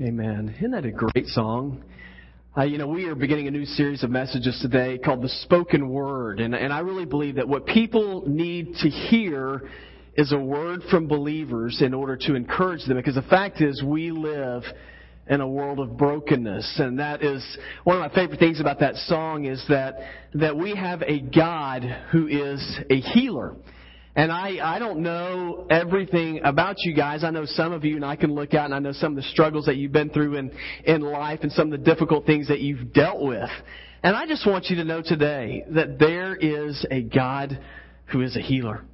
Amen. Isn't that a great song? Uh, you know, we are beginning a new series of messages today called The Spoken Word. And, and I really believe that what people need to hear is a word from believers in order to encourage them. Because the fact is, we live in a world of brokenness. And that is one of my favorite things about that song is that, that we have a God who is a healer. And I, I don't know everything about you guys. I know some of you, and I can look out and I know some of the struggles that you've been through in, in life and some of the difficult things that you've dealt with. And I just want you to know today that there is a God who is a healer.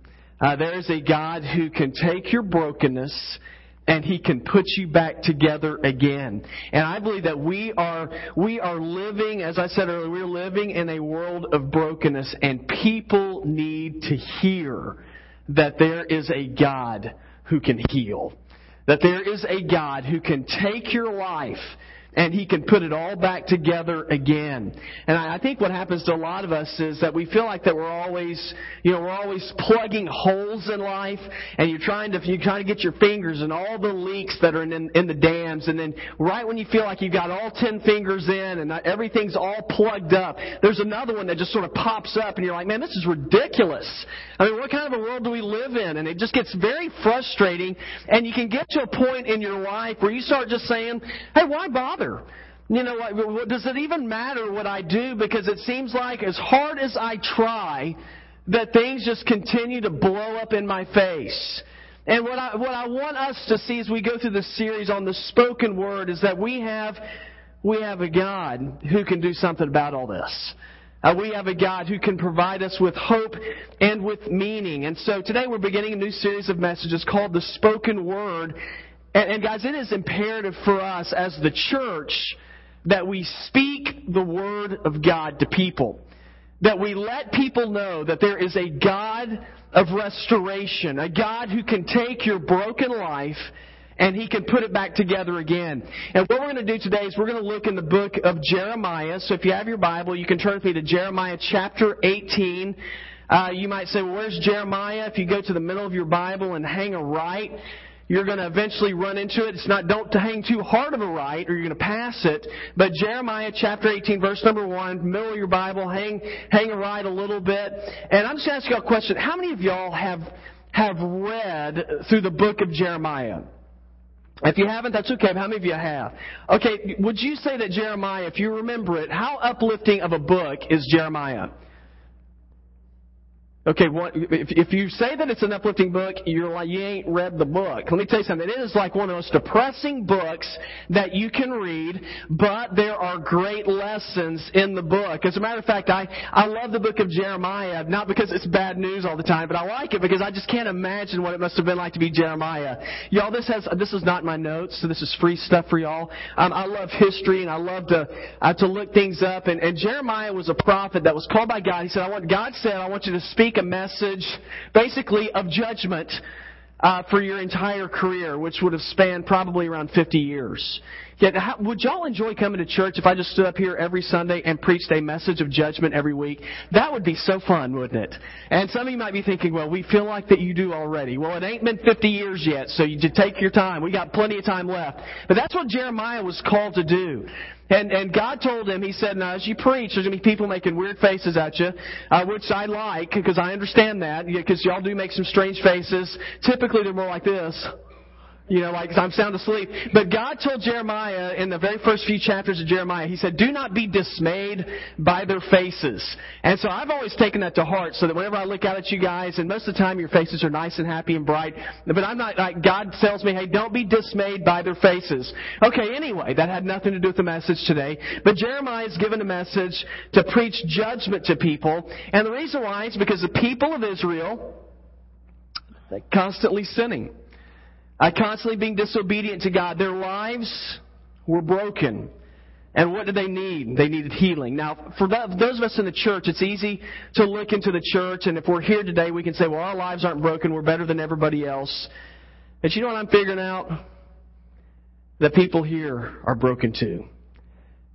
Uh, there is a God who can take your brokenness and he can put you back together again. And I believe that we are we are living, as I said earlier, we're living in a world of brokenness, and people need to hear that there is a God who can heal. That there is a God who can take your life and he can put it all back together again. And I, think what happens to a lot of us is that we feel like that we're always, you know, we're always plugging holes in life, and you're trying to you're trying to get your fingers in all the leaks that are in, in the dams, and then right when you feel like you've got all ten fingers in and everything's all plugged up, there's another one that just sort of pops up, and you're like, man, this is ridiculous. I mean, what kind of a world do we live in? And it just gets very frustrating, and you can get to a point in your life where you start just saying, hey, why bother? Bother? You know, what, does it even matter what I do? Because it seems like as hard as I try, that things just continue to blow up in my face. And what I, what I want us to see as we go through this series on the spoken word is that we have, we have a God who can do something about all this. Uh, we have a God who can provide us with hope and with meaning. And so today we're beginning a new series of messages called The Spoken Word. And, and guys, it is imperative for us as the church that we speak the Word of God to people. That we let people know that there is a God of restoration, a God who can take your broken life and he can put it back together again. And what we're going to do today is we're going to look in the book of Jeremiah. So if you have your Bible, you can turn with me to Jeremiah chapter 18. Uh, you might say, well, where's Jeremiah? If you go to the middle of your Bible and hang a right, you're going to eventually run into it. It's not, don't hang too hard of a right or you're going to pass it. But Jeremiah chapter 18 verse number 1, middle of your Bible, hang, hang a right a little bit. And I'm just going to ask you a question. How many of y'all have, have read through the book of Jeremiah? If you haven't, that's okay. How many of you have? Okay, would you say that Jeremiah, if you remember it, how uplifting of a book is Jeremiah? Okay, if you say that it's an uplifting book, you're like, you ain't read the book. Let me tell you something. It is like one of the most depressing books that you can read, but there are great lessons in the book. As a matter of fact, I, I love the book of Jeremiah, not because it's bad news all the time, but I like it because I just can't imagine what it must have been like to be Jeremiah. Y'all, this has, this is not my notes, so this is free stuff for y'all. Um, I love history and I love to, uh, to look things up, and, and Jeremiah was a prophet that was called by God. He said, I want, God said, I want you to speak a message, basically, of judgment uh, for your entire career, which would have spanned probably around 50 years. Yet, how, would y'all enjoy coming to church if I just stood up here every Sunday and preached a message of judgment every week? That would be so fun, wouldn't it? And some of you might be thinking, well, we feel like that you do already. Well, it ain't been 50 years yet, so you just take your time. We got plenty of time left. But that's what Jeremiah was called to do. And, and God told him, He said, now as you preach, there's going to be people making weird faces at you, uh, which I like, because I understand that, because y'all do make some strange faces. Typically they're more like this. You know, like I'm sound asleep. But God told Jeremiah in the very first few chapters of Jeremiah, He said, Do not be dismayed by their faces. And so I've always taken that to heart so that whenever I look out at you guys, and most of the time your faces are nice and happy and bright, but I'm not like, God tells me, hey, don't be dismayed by their faces. Okay, anyway, that had nothing to do with the message today. But Jeremiah is given a message to preach judgment to people. And the reason why is because the people of Israel, they're constantly sinning. I constantly being disobedient to God. Their lives were broken. And what did they need? They needed healing. Now, for those of us in the church, it's easy to look into the church, and if we're here today, we can say, well, our lives aren't broken. We're better than everybody else. But you know what I'm figuring out? That people here are broken too.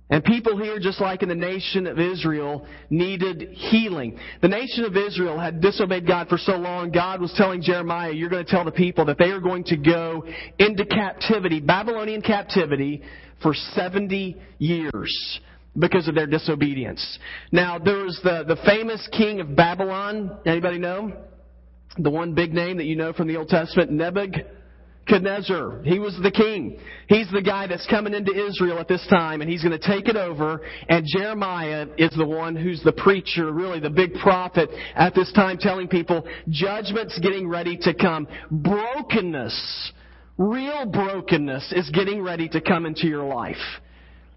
And people here, just like in the nation of Israel, needed healing. The nation of Israel had disobeyed God for so long, God was telling Jeremiah, you're going to tell the people that they are going to go into captivity, Babylonian captivity, for 70 years because of their disobedience. Now, there was the, the famous king of Babylon. Anybody know? The one big name that you know from the Old Testament, Nebuchadnezzar. Nebuchadnezzar. He was the king. He's the guy that's coming into Israel at this time, and he's going to take it over. And Jeremiah is the one who's the preacher, really the big prophet at this time, telling people judgment's getting ready to come. Brokenness, real brokenness, is getting ready to come into your life.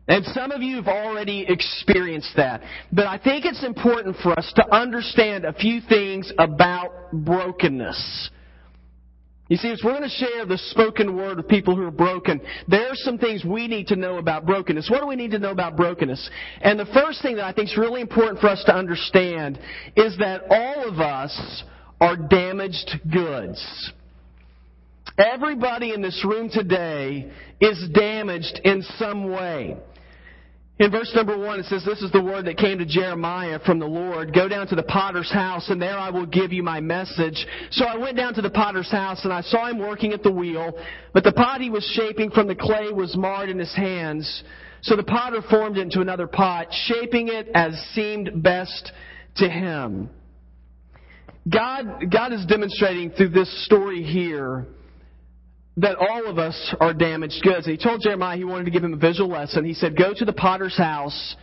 And some of you have already experienced that. But I think it's important for us to understand a few things about brokenness. You see, if we're going to share the spoken word with people who are broken, there are some things we need to know about brokenness. What do we need to know about brokenness? And the first thing that I think is really important for us to understand is that all of us are damaged goods. Everybody in this room today is damaged in some way. In verse number one, it says, This is the word that came to Jeremiah from the Lord. Go down to the potter's house, and there I will give you my message. So I went down to the potter's house, and I saw him working at the wheel. But the pot he was shaping from the clay was marred in his hands. So the potter formed it into another pot, shaping it as seemed best to him. God, God is demonstrating through this story here that all of us are damaged goods. And he told Jeremiah he wanted to give him a visual lesson. He said, Go to the potter's house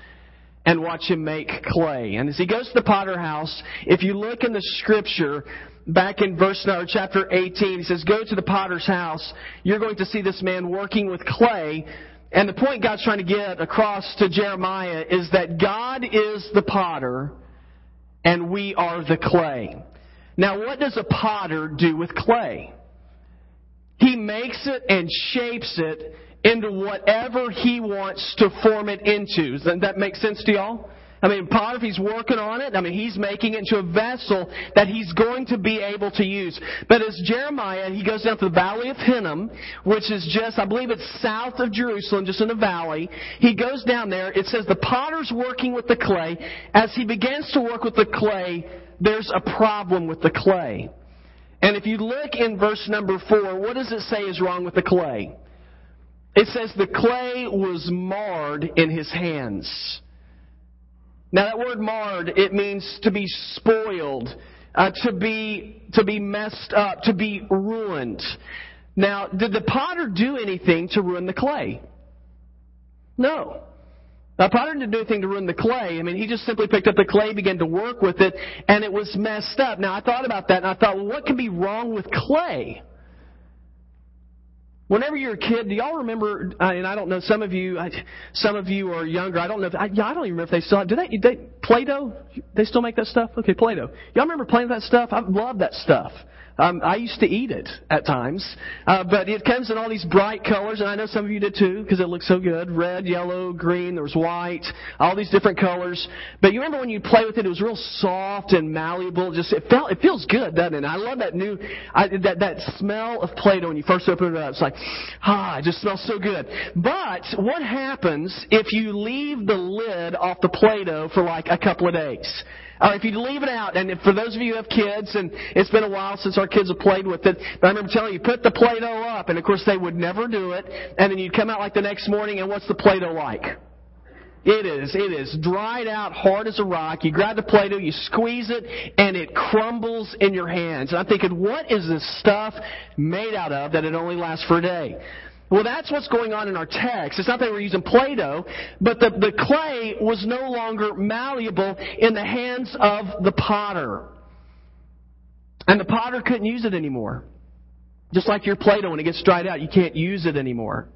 and watch him make clay. And as he goes to the potter house, if you look in the scripture, back in verse or chapter 18, he says, Go to the potter's house. You're going to see this man working with clay. And the point God's trying to get across to Jeremiah is that God is the potter and we are the clay. Now, what does a potter do with clay? He makes it and shapes it into whatever he wants to form it into. Does that make sense to y'all? I mean, he's working on it. I mean, he's making it into a vessel that he's going to be able to use. But as Jeremiah, he goes down to the valley of Hinnom, which is just, I believe it's south of Jerusalem, just in the valley. He goes down there. It says the potter's working with the clay. As he begins to work with the clay, there's a problem with the clay. And if you look in verse number four, what does it say is wrong with the clay? It says the clay was marred in his hands. Now that word marred, it means to be spoiled, uh, to be to be messed up, to be ruined. Now, did the potter do anything to ruin the clay? No. Now, potter didn't do anything to ruin the clay. I mean, he just simply picked up the clay, began to work with it, and it was messed up. Now, I thought about that, and I thought, well, what can be wrong with clay? Whenever you're a kid, do y'all remember? And I don't know. Some of you, some of you are younger. I don't know. If, I, I don't even remember if they still do they. they Play-Doh? They still make that stuff? Okay, Play-Doh. Y'all remember playing that stuff? I love that stuff. Um, I used to eat it at times, uh, but it comes in all these bright colors, and I know some of you did too because it looks so good: red, yellow, green. There was white, all these different colors. But you remember when you play with it, it was real soft and malleable. Just it felt, it feels good, doesn't it? I love that new, I, that that smell of Play-Doh when you first open it up. It's like, ah, it just smells so good. But what happens if you leave the lid off the Play-Doh for like a couple of days? Or if you leave it out, and for those of you who have kids, and it's been a while since our kids have played with it, but I remember telling you, put the Play-Doh up, and of course they would never do it, and then you'd come out like the next morning, and what's the Play-Doh like? It is. It is dried out, hard as a rock. You grab the Play-Doh, you squeeze it, and it crumbles in your hands. And I'm thinking, what is this stuff made out of that it only lasts for a day? Well, that's what's going on in our text. It's not that we're using Play Doh, but the, the clay was no longer malleable in the hands of the potter. And the potter couldn't use it anymore. Just like your Play Doh, when it gets dried out, you can't use it anymore.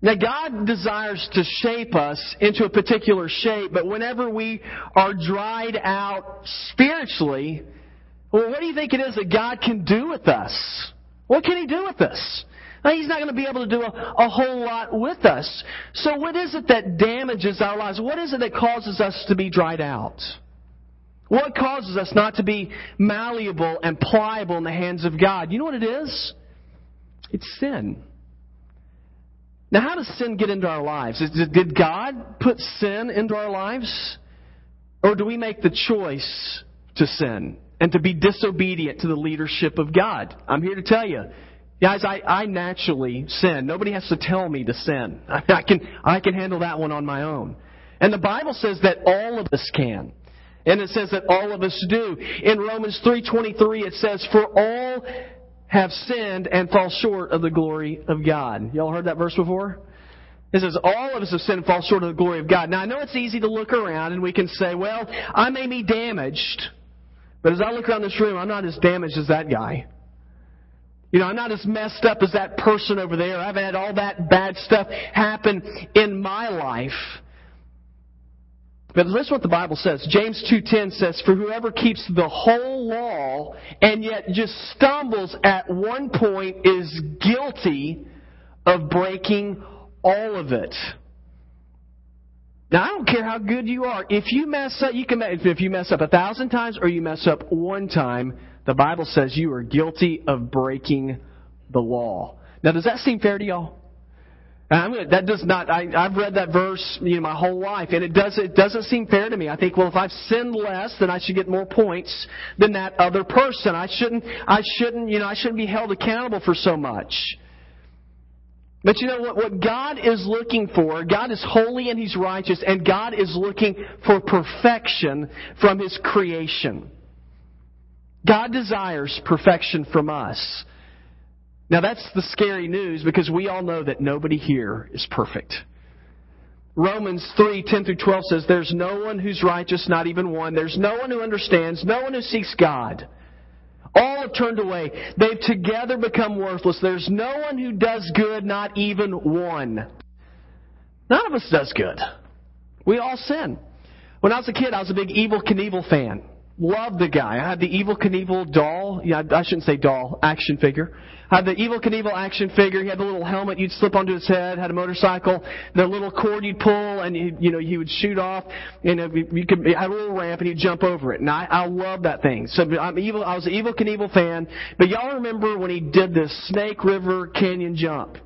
Now, God desires to shape us into a particular shape, but whenever we are dried out spiritually, well, what do you think it is that God can do with us? What can He do with us? He's not going to be able to do a, a whole lot with us. So what is it that damages our lives? What is it that causes us to be dried out? What causes us not to be malleable and pliable in the hands of God? You know what it is? It's sin. Now, how does sin get into our lives? Did God put sin into our lives? Or do we make the choice to sin and to be disobedient to the leadership of God? I'm here to tell you. Guys, I, I naturally sin. Nobody has to tell me to sin. I can, I can handle that one on my own. And the Bible says that all of us can. And it says that all of us do. In Romans 3.23 it says, For all have sinned and fall short of the glory of God. Y'all heard that verse before? It says, all of us have sinned and fall short of the glory of God. Now, I know it's easy to look around and we can say, well, I may be damaged, but as I look around this room, I'm not as damaged as that guy. You know, I'm not as messed up as that person over there. I've had all that bad stuff happen in my life. But listen what the Bible says. James 2:10 says, "For whoever keeps the whole law and yet just stumbles at one point is guilty of breaking all of it." Now I don't care how good you are. If you mess up, you can if you mess up a thousand times or you mess up one time, the Bible says you are guilty of breaking the law. Now does that seem fair to y'all? That does not. I, I've read that verse, you know, my whole life, and it does. It doesn't seem fair to me. I think, well, if I've sinned less, then I should get more points than that other person. I shouldn't. I shouldn't. You know, I shouldn't be held accountable for so much. But you know what? What God is looking for, God is holy and He's righteous, and God is looking for perfection from His creation. God desires perfection from us. Now that's the scary news because we all know that nobody here is perfect. Romans 3, 10 through 12 says, There's no one who's righteous, not even one. There's no one who understands, no one who seeks God. All have turned away. They've together become worthless. There's no one who does good, not even one. None of us does good. We all sin. When I was a kid, I was a big Evel Knievel fan. Loved the guy. I had the Evel Knievel doll. Yeah, I shouldn't say doll, action figure had the Evel Knievel action figure. He had the little helmet you'd slip onto his head. Had a motorcycle. The little cord you'd pull, and he, you know he would shoot off. And you could had a little ramp, and he'd jump over it. And I, I love that thing. So I'm evil. I was an Evel Knievel fan. But y'all remember when he did this Snake River Canyon jump?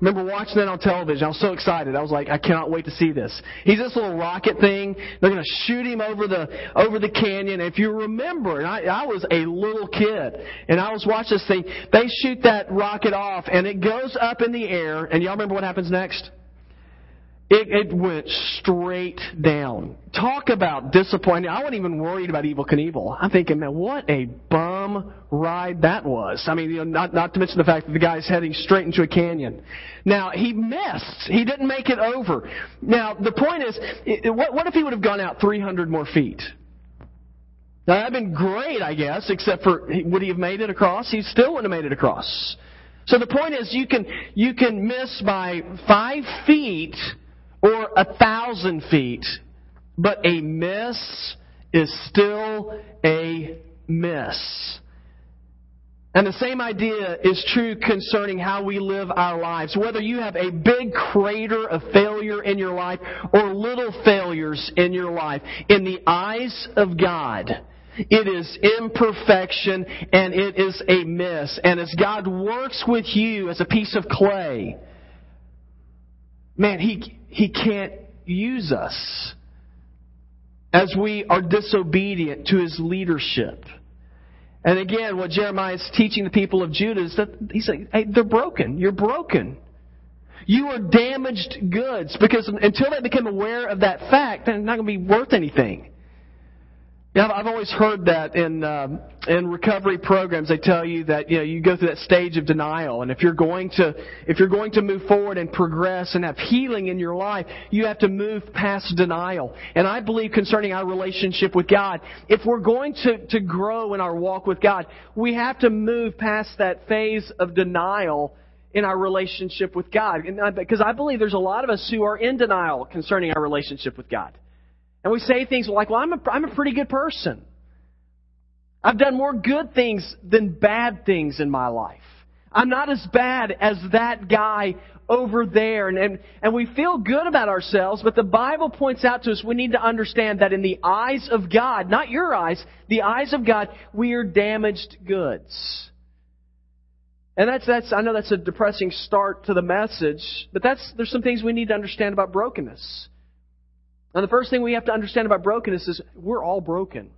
Remember watching that on television. I was so excited. I was like, I cannot wait to see this. He's this little rocket thing. They're going to shoot him over the over the canyon. If you remember, and I, I was a little kid, and I was watching this thing. They shoot that rocket off, and it goes up in the air. And y'all remember what happens next? It, it went straight down. Talk about disappointing. I wasn't even worried about Evel Knievel. I'm thinking, man, what a bum ride that was. I mean, you know, not, not to mention the fact that the guy's heading straight into a canyon. Now, he missed. He didn't make it over. Now, the point is, what, what if he would have gone out 300 more feet? Now, that'd been great, I guess, except for, would he have made it across? He still wouldn't have made it across. So the point is, you can, you can miss by five feet, or a thousand feet, but a miss is still a miss. And the same idea is true concerning how we live our lives. Whether you have a big crater of failure in your life or little failures in your life, in the eyes of God, it is imperfection and it is a miss. And as God works with you as a piece of clay, man, He, he can't use us as we are disobedient to His leadership. And again, what Jeremiah is teaching the people of Judah is that he's like, hey, they're broken. You're broken. You are damaged goods because until they become aware of that fact, they're not going to be worth anything. Yeah, I've always heard that in um, in recovery programs. They tell you that you know you go through that stage of denial, and if you're going to if you're going to move forward and progress and have healing in your life, you have to move past denial. And I believe concerning our relationship with God, if we're going to to grow in our walk with God, we have to move past that phase of denial in our relationship with God. And, because I believe there's a lot of us who are in denial concerning our relationship with God. And we say things like, well, I'm a, I'm a pretty good person. I've done more good things than bad things in my life. I'm not as bad as that guy over there. And, and, and we feel good about ourselves, but the Bible points out to us we need to understand that in the eyes of God, not your eyes, the eyes of God, we are damaged goods. And that's, that's, I know that's a depressing start to the message, but that's, there's some things we need to understand about brokenness. And the first thing we have to understand about brokenness is we're all broken.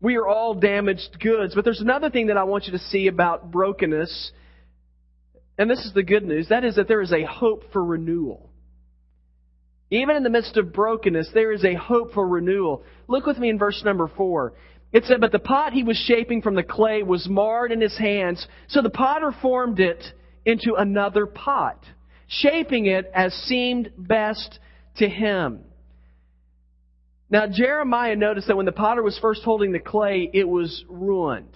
We are all damaged goods. But there's another thing that I want you to see about brokenness, and this is the good news. That is that there is a hope for renewal. Even in the midst of brokenness, there is a hope for renewal. Look with me in verse number four. It said, But the pot he was shaping from the clay was marred in his hands, so the potter formed it into another pot, shaping it as seemed best to him. Now, Jeremiah noticed that when the potter was first holding the clay, it was ruined.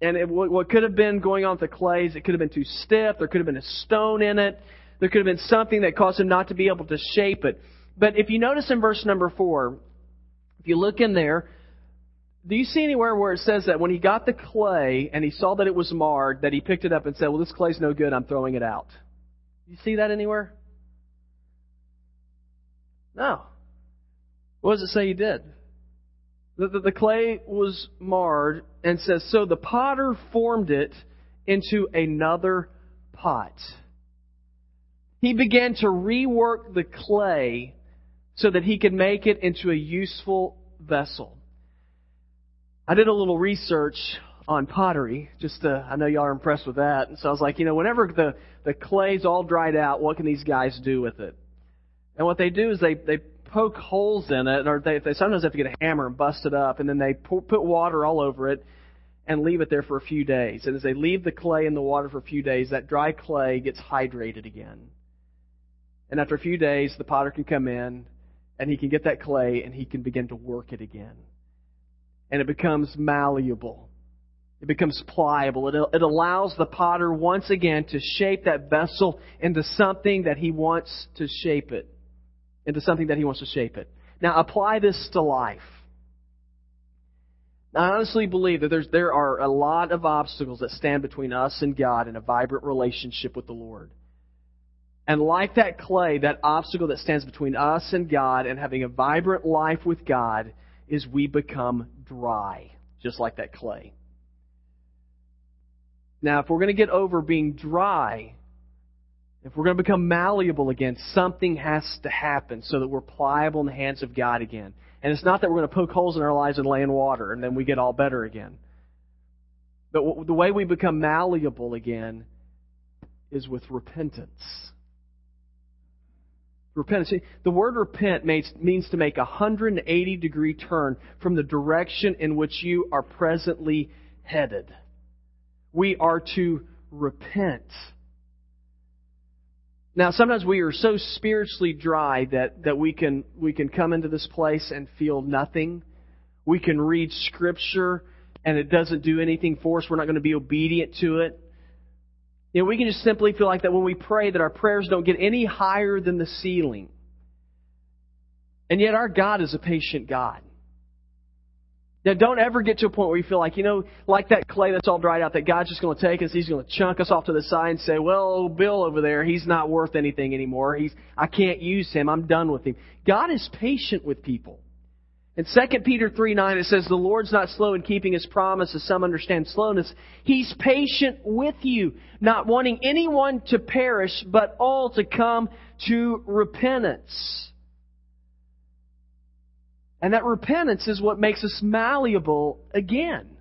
And it, what could have been going on with the clay is it could have been too stiff, there could have been a stone in it, there could have been something that caused him not to be able to shape it. But if you notice in verse number four, if you look in there, do you see anywhere where it says that when he got the clay and he saw that it was marred, that he picked it up and said, Well, this clay's no good, I'm throwing it out? Do you see that anywhere? No. What does it say he did? The, the, the clay was marred and says, So the potter formed it into another pot. He began to rework the clay so that he could make it into a useful vessel. I did a little research on pottery, just to, I know y'all are impressed with that. And so I was like, you know, whenever the, the clay's all dried out, what can these guys do with it? And what they do is they, they poke holes in it, or they, they sometimes have to get a hammer and bust it up, and then they pour, put water all over it and leave it there for a few days. And as they leave the clay in the water for a few days, that dry clay gets hydrated again. And after a few days, the potter can come in and he can get that clay and he can begin to work it again. And it becomes malleable. It becomes pliable. It, it allows the potter once again to shape that vessel into something that he wants to shape it. Into something that he wants to shape it. Now apply this to life. I honestly believe that there are a lot of obstacles that stand between us and God in a vibrant relationship with the Lord. And like that clay, that obstacle that stands between us and God and having a vibrant life with God is we become dry, just like that clay. Now, if we're going to get over being dry, if we're going to become malleable again, something has to happen so that we're pliable in the hands of God again. And it's not that we're going to poke holes in our lives and lay in water and then we get all better again. But the way we become malleable again is with repentance. Repentance. The word repent means to make a 180 degree turn from the direction in which you are presently headed. We are to repent. Now, sometimes we are so spiritually dry that, that we can, we can come into this place and feel nothing. We can read scripture and it doesn't do anything for us. We're not going to be obedient to it. You know, we can just simply feel like that when we pray that our prayers don't get any higher than the ceiling. And yet our God is a patient God. Now don't ever get to a point where you feel like, you know, like that clay that's all dried out, that God's just going to take us, He's going to chunk us off to the side and say, well, Bill over there, he's not worth anything anymore. He's, I can't use him. I'm done with him. God is patient with people. In 2 Peter 3 9, it says, The Lord's not slow in keeping his promise, as some understand slowness. He's patient with you, not wanting anyone to perish, but all to come to repentance. And that repentance is what makes us malleable again.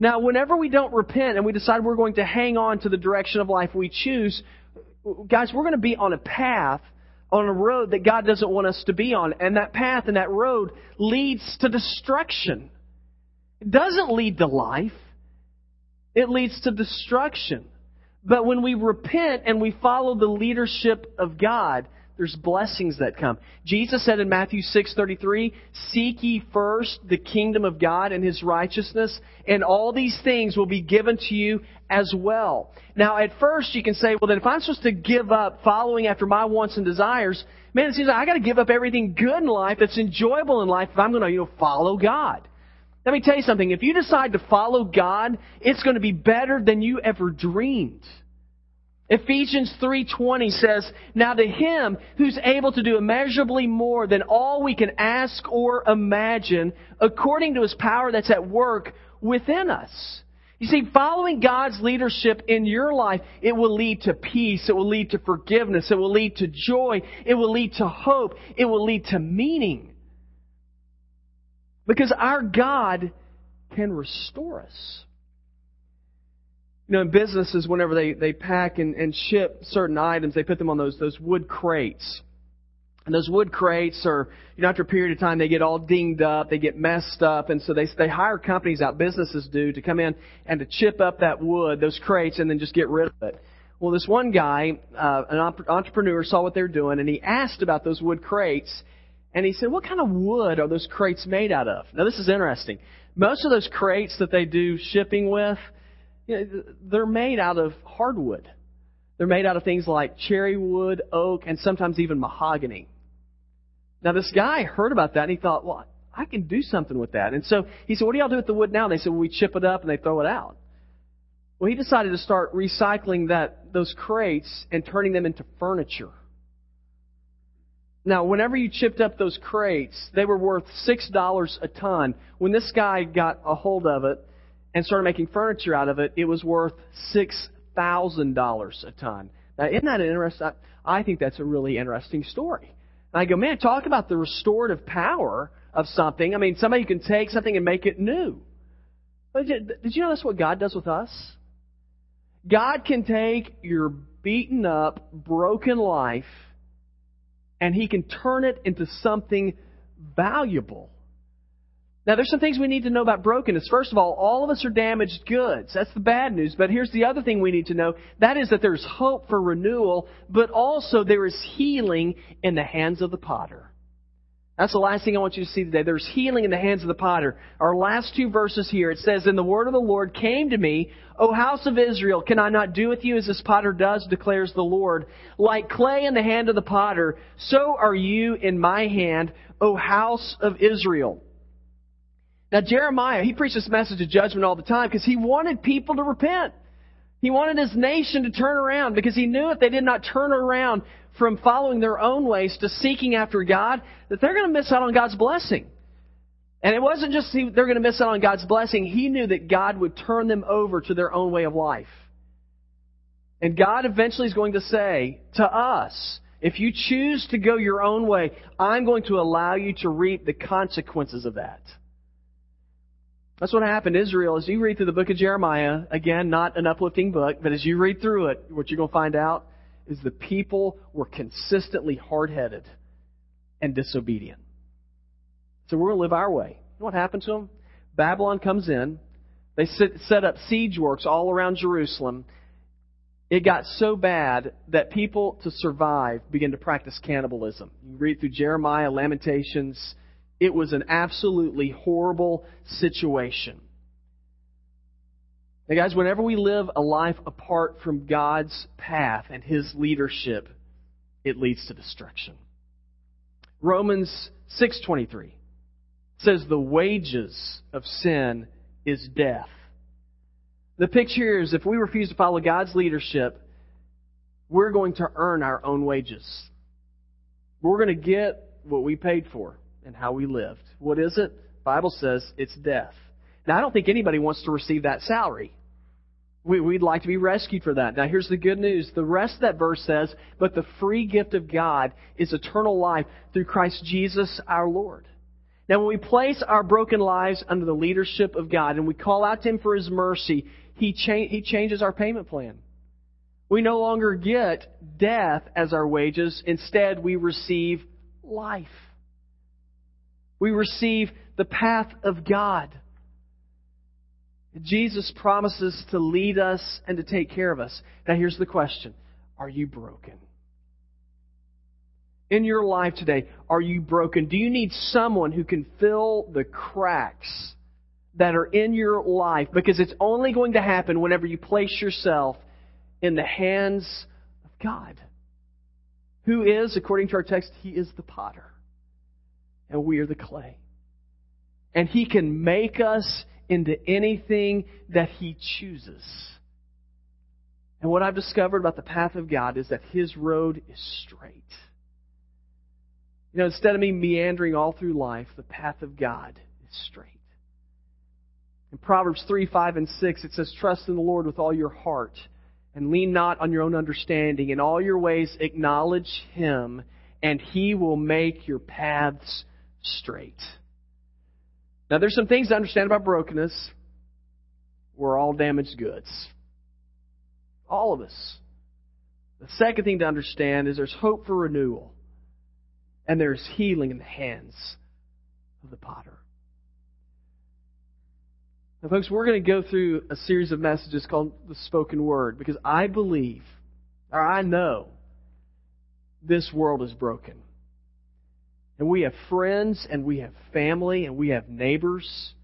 Now, whenever we don't repent and we decide we're going to hang on to the direction of life we choose, guys, we're going to be on a path on a road that God doesn't want us to be on. And that path and that road leads to destruction. It doesn't lead to life. It leads to destruction. But when we repent and we follow the leadership of God, there's blessings that come. Jesus said in Matthew 6:33, "Seek ye first the kingdom of God and his righteousness, and all these things will be given to you as well." Now, at first you can say, "Well, then if I'm supposed to give up following after my wants and desires, man, it seems like I got to give up everything good in life that's enjoyable in life if I'm going to, you know, follow God." Let me tell you something. If you decide to follow God, it's going to be better than you ever dreamed. Ephesians 3:20 says, "Now to him who's able to do immeasurably more than all we can ask or imagine, according to his power that's at work within us." You see, following God's leadership in your life, it will lead to peace, it will lead to forgiveness, it will lead to joy, it will lead to hope, it will lead to meaning. Because our God can restore us. You know, in businesses, whenever they, they pack and, and ship certain items, they put them on those, those wood crates. And those wood crates are, you know, after a period of time, they get all dinged up, they get messed up, and so they, they hire companies out, businesses do, to come in and to chip up that wood, those crates, and then just get rid of it. Well, this one guy, uh, an entrepreneur, saw what they were doing, and he asked about those wood crates, and he said, what kind of wood are those crates made out of? Now, this is interesting. Most of those crates that they do shipping with, you know, they're made out of hardwood. They're made out of things like cherry wood, oak, and sometimes even mahogany. Now, this guy heard about that and he thought, well, I can do something with that. And so he said, what do y'all do with the wood now? And they said, well, we chip it up and they throw it out. Well, he decided to start recycling that, those crates and turning them into furniture. Now, whenever you chipped up those crates, they were worth $6 a ton. When this guy got a hold of it and started making furniture out of it, it was worth $6,000 a ton. Now, isn't that interesting? I think that's a really interesting story. And I go, man, talk about the restorative power of something. I mean, somebody can take something and make it new. Did you know that's what God does with us? God can take your beaten up, broken life, and He can turn it into something valuable. Now, there's some things we need to know about brokenness. First of all, all of us are damaged goods. That's the bad news. But here's the other thing we need to know. That is that there's hope for renewal, but also there is healing in the hands of the potter. That's the last thing I want you to see today. There's healing in the hands of the potter. Our last two verses here, it says, And the word of the Lord came to me, O house of Israel, can I not do with you as this potter does, declares the Lord? Like clay in the hand of the potter, so are you in my hand, O house of Israel. Now, Jeremiah, he preached this message of judgment all the time because he wanted people to repent. He wanted his nation to turn around because he knew if they did not turn around from following their own ways to seeking after God, that they're going to miss out on God's blessing. And it wasn't just they're going to miss out on God's blessing. He knew that God would turn them over to their own way of life. And God eventually is going to say to us, if you choose to go your own way, I'm going to allow you to reap the consequences of that. That's what happened to Israel. As you read through the book of Jeremiah, again, not an uplifting book, but as you read through it, what you're going to find out is the people were consistently hard headed and disobedient. So we're going to live our way. You know what happened to them? Babylon comes in. They set up siege works all around Jerusalem. It got so bad that people, to survive, began to practice cannibalism. You read through Jeremiah, Lamentations, it was an absolutely horrible situation. Now, guys, whenever we live a life apart from God's path and His leadership, it leads to destruction. Romans 6:23 says the wages of sin is death. The picture is if we refuse to follow God's leadership, we're going to earn our own wages. We're going to get what we paid for and how we lived. What is it? The Bible says it's death. Now, I don't think anybody wants to receive that salary. We, would like to be rescued for that. Now, here's the good news. The rest of that verse says, But the free gift of God is eternal life through Christ Jesus our Lord. Now, when we place our broken lives under the leadership of God and we call out to Him for His mercy, He, cha- he changes our payment plan. We no longer get death as our wages. Instead, we receive life. We receive the path of God. Jesus promises to lead us and to take care of us. Now, here's the question Are you broken? In your life today, are you broken? Do you need someone who can fill the cracks that are in your life? Because it's only going to happen whenever you place yourself in the hands of God. Who is, according to our text, He is the potter and we are the clay. And He can make us into anything that He chooses. And what I've discovered about the path of God is that His road is straight. You know, instead of me meandering all through life, the path of God is straight. In Proverbs 3, 5, and 6, it says, Trust in the Lord with all your heart, and lean not on your own understanding. In all your ways acknowledge Him, and He will make your paths straight. Now, there's some things to understand about brokenness. We're all damaged goods. All of us. The second thing to understand is there's hope for renewal, and there's healing in the hands of the potter. Now, folks, we're going to go through a series of messages called the spoken word because I believe, or I know, this world is broken. And we have friends and we have family and we have neighbors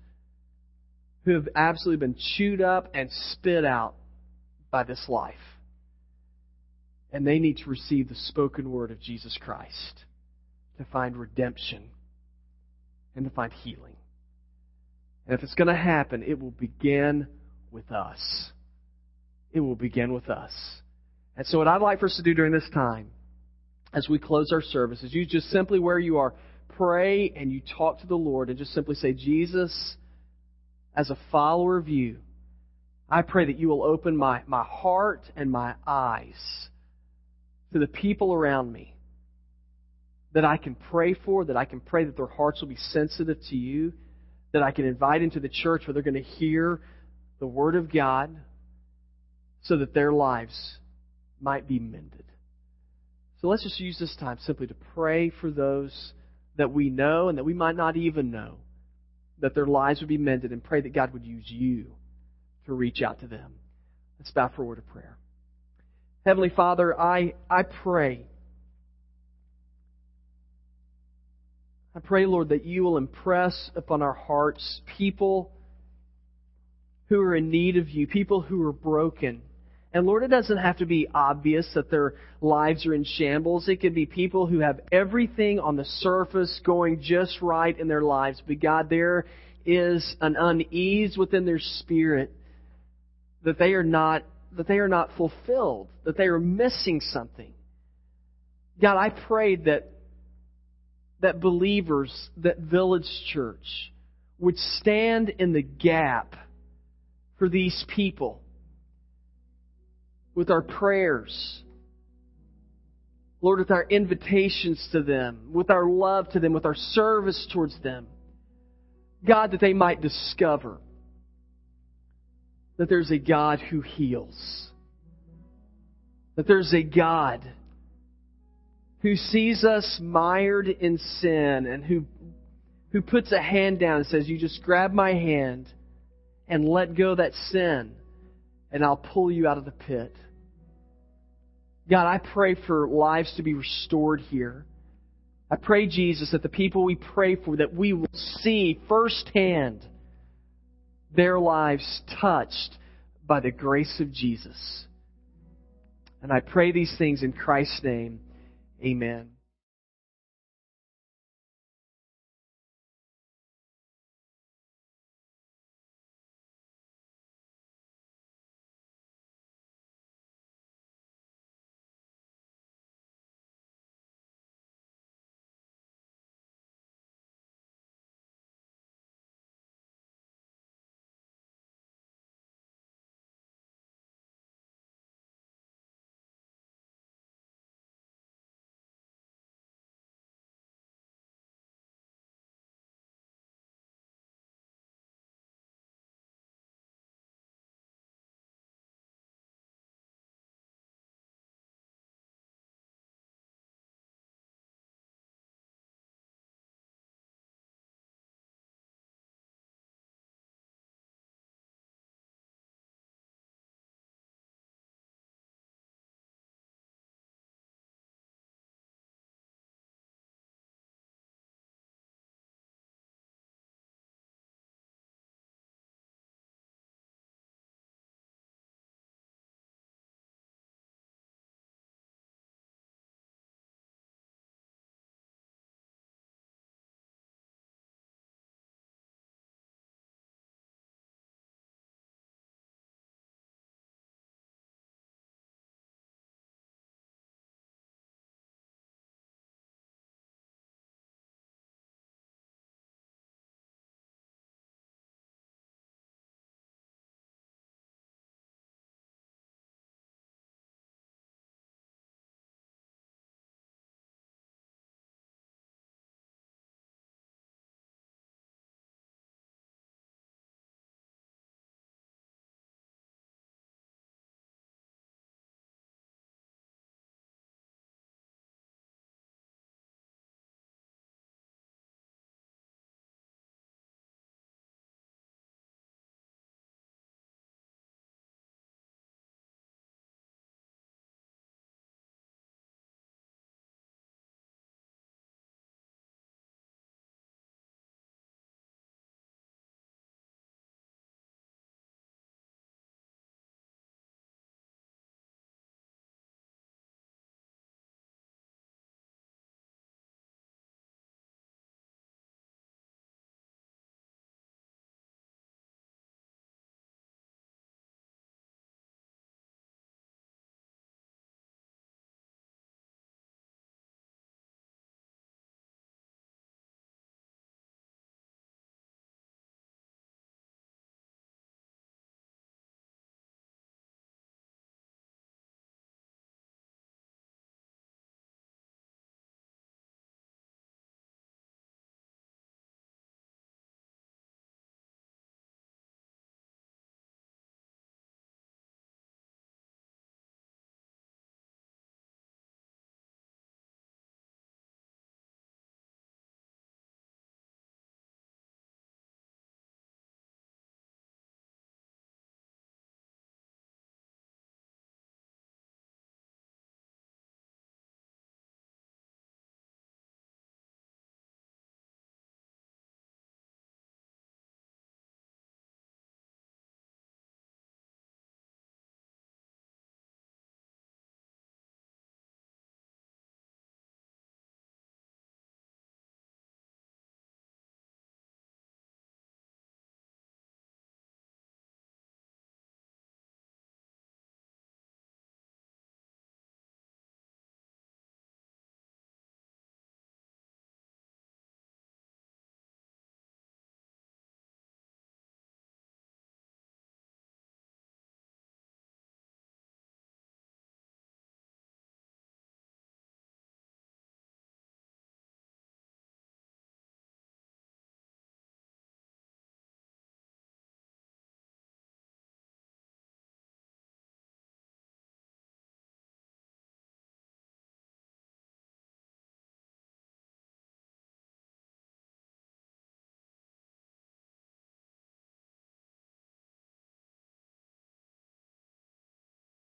who have absolutely been chewed up and spit out by this life. And they need to receive the spoken word of Jesus Christ to find redemption and to find healing. And if it's going to happen, it will begin with us. It will begin with us. And so, what I'd like for us to do during this time, as we close our services. you just simply where you are, pray and you talk to the Lord and just simply say, Jesus, as a follower of you, I pray that you will open my, my heart and my eyes to the people around me that I can pray for, that I can pray that their hearts will be sensitive to you, that I can invite into the church where they're going to hear the Word of God so that their lives might be mended. So let's just use this time simply to pray for those that we know and that we might not even know, that their lives would be mended, and pray that God would use you to reach out to them. Let's bow for a word of prayer. Heavenly Father, I, I pray I pray, Lord, that you will impress upon our hearts people who are in need of you, people who are broken. And Lord, it doesn't have to be obvious that their lives are in shambles. It could be people who have everything on the surface going just right in their lives. But God, there is an unease within their spirit that they are not that they are not fulfilled, that they are missing something. God, I pray that that believers, that village church, would stand in the gap for these people with our prayers. Lord, with our invitations to them, with our love to them, with our service towards them. God, that they might discover that there's a God who heals. That there's a God who sees us mired in sin and who, who puts a hand down and says, You just grab my hand and let go that sin, and I'll pull you out of the pit. God, I pray for lives to be restored here. I pray, Jesus, that the people we pray for, that we will see firsthand their lives touched by the grace of Jesus. And I pray these things in Christ's name. Amen.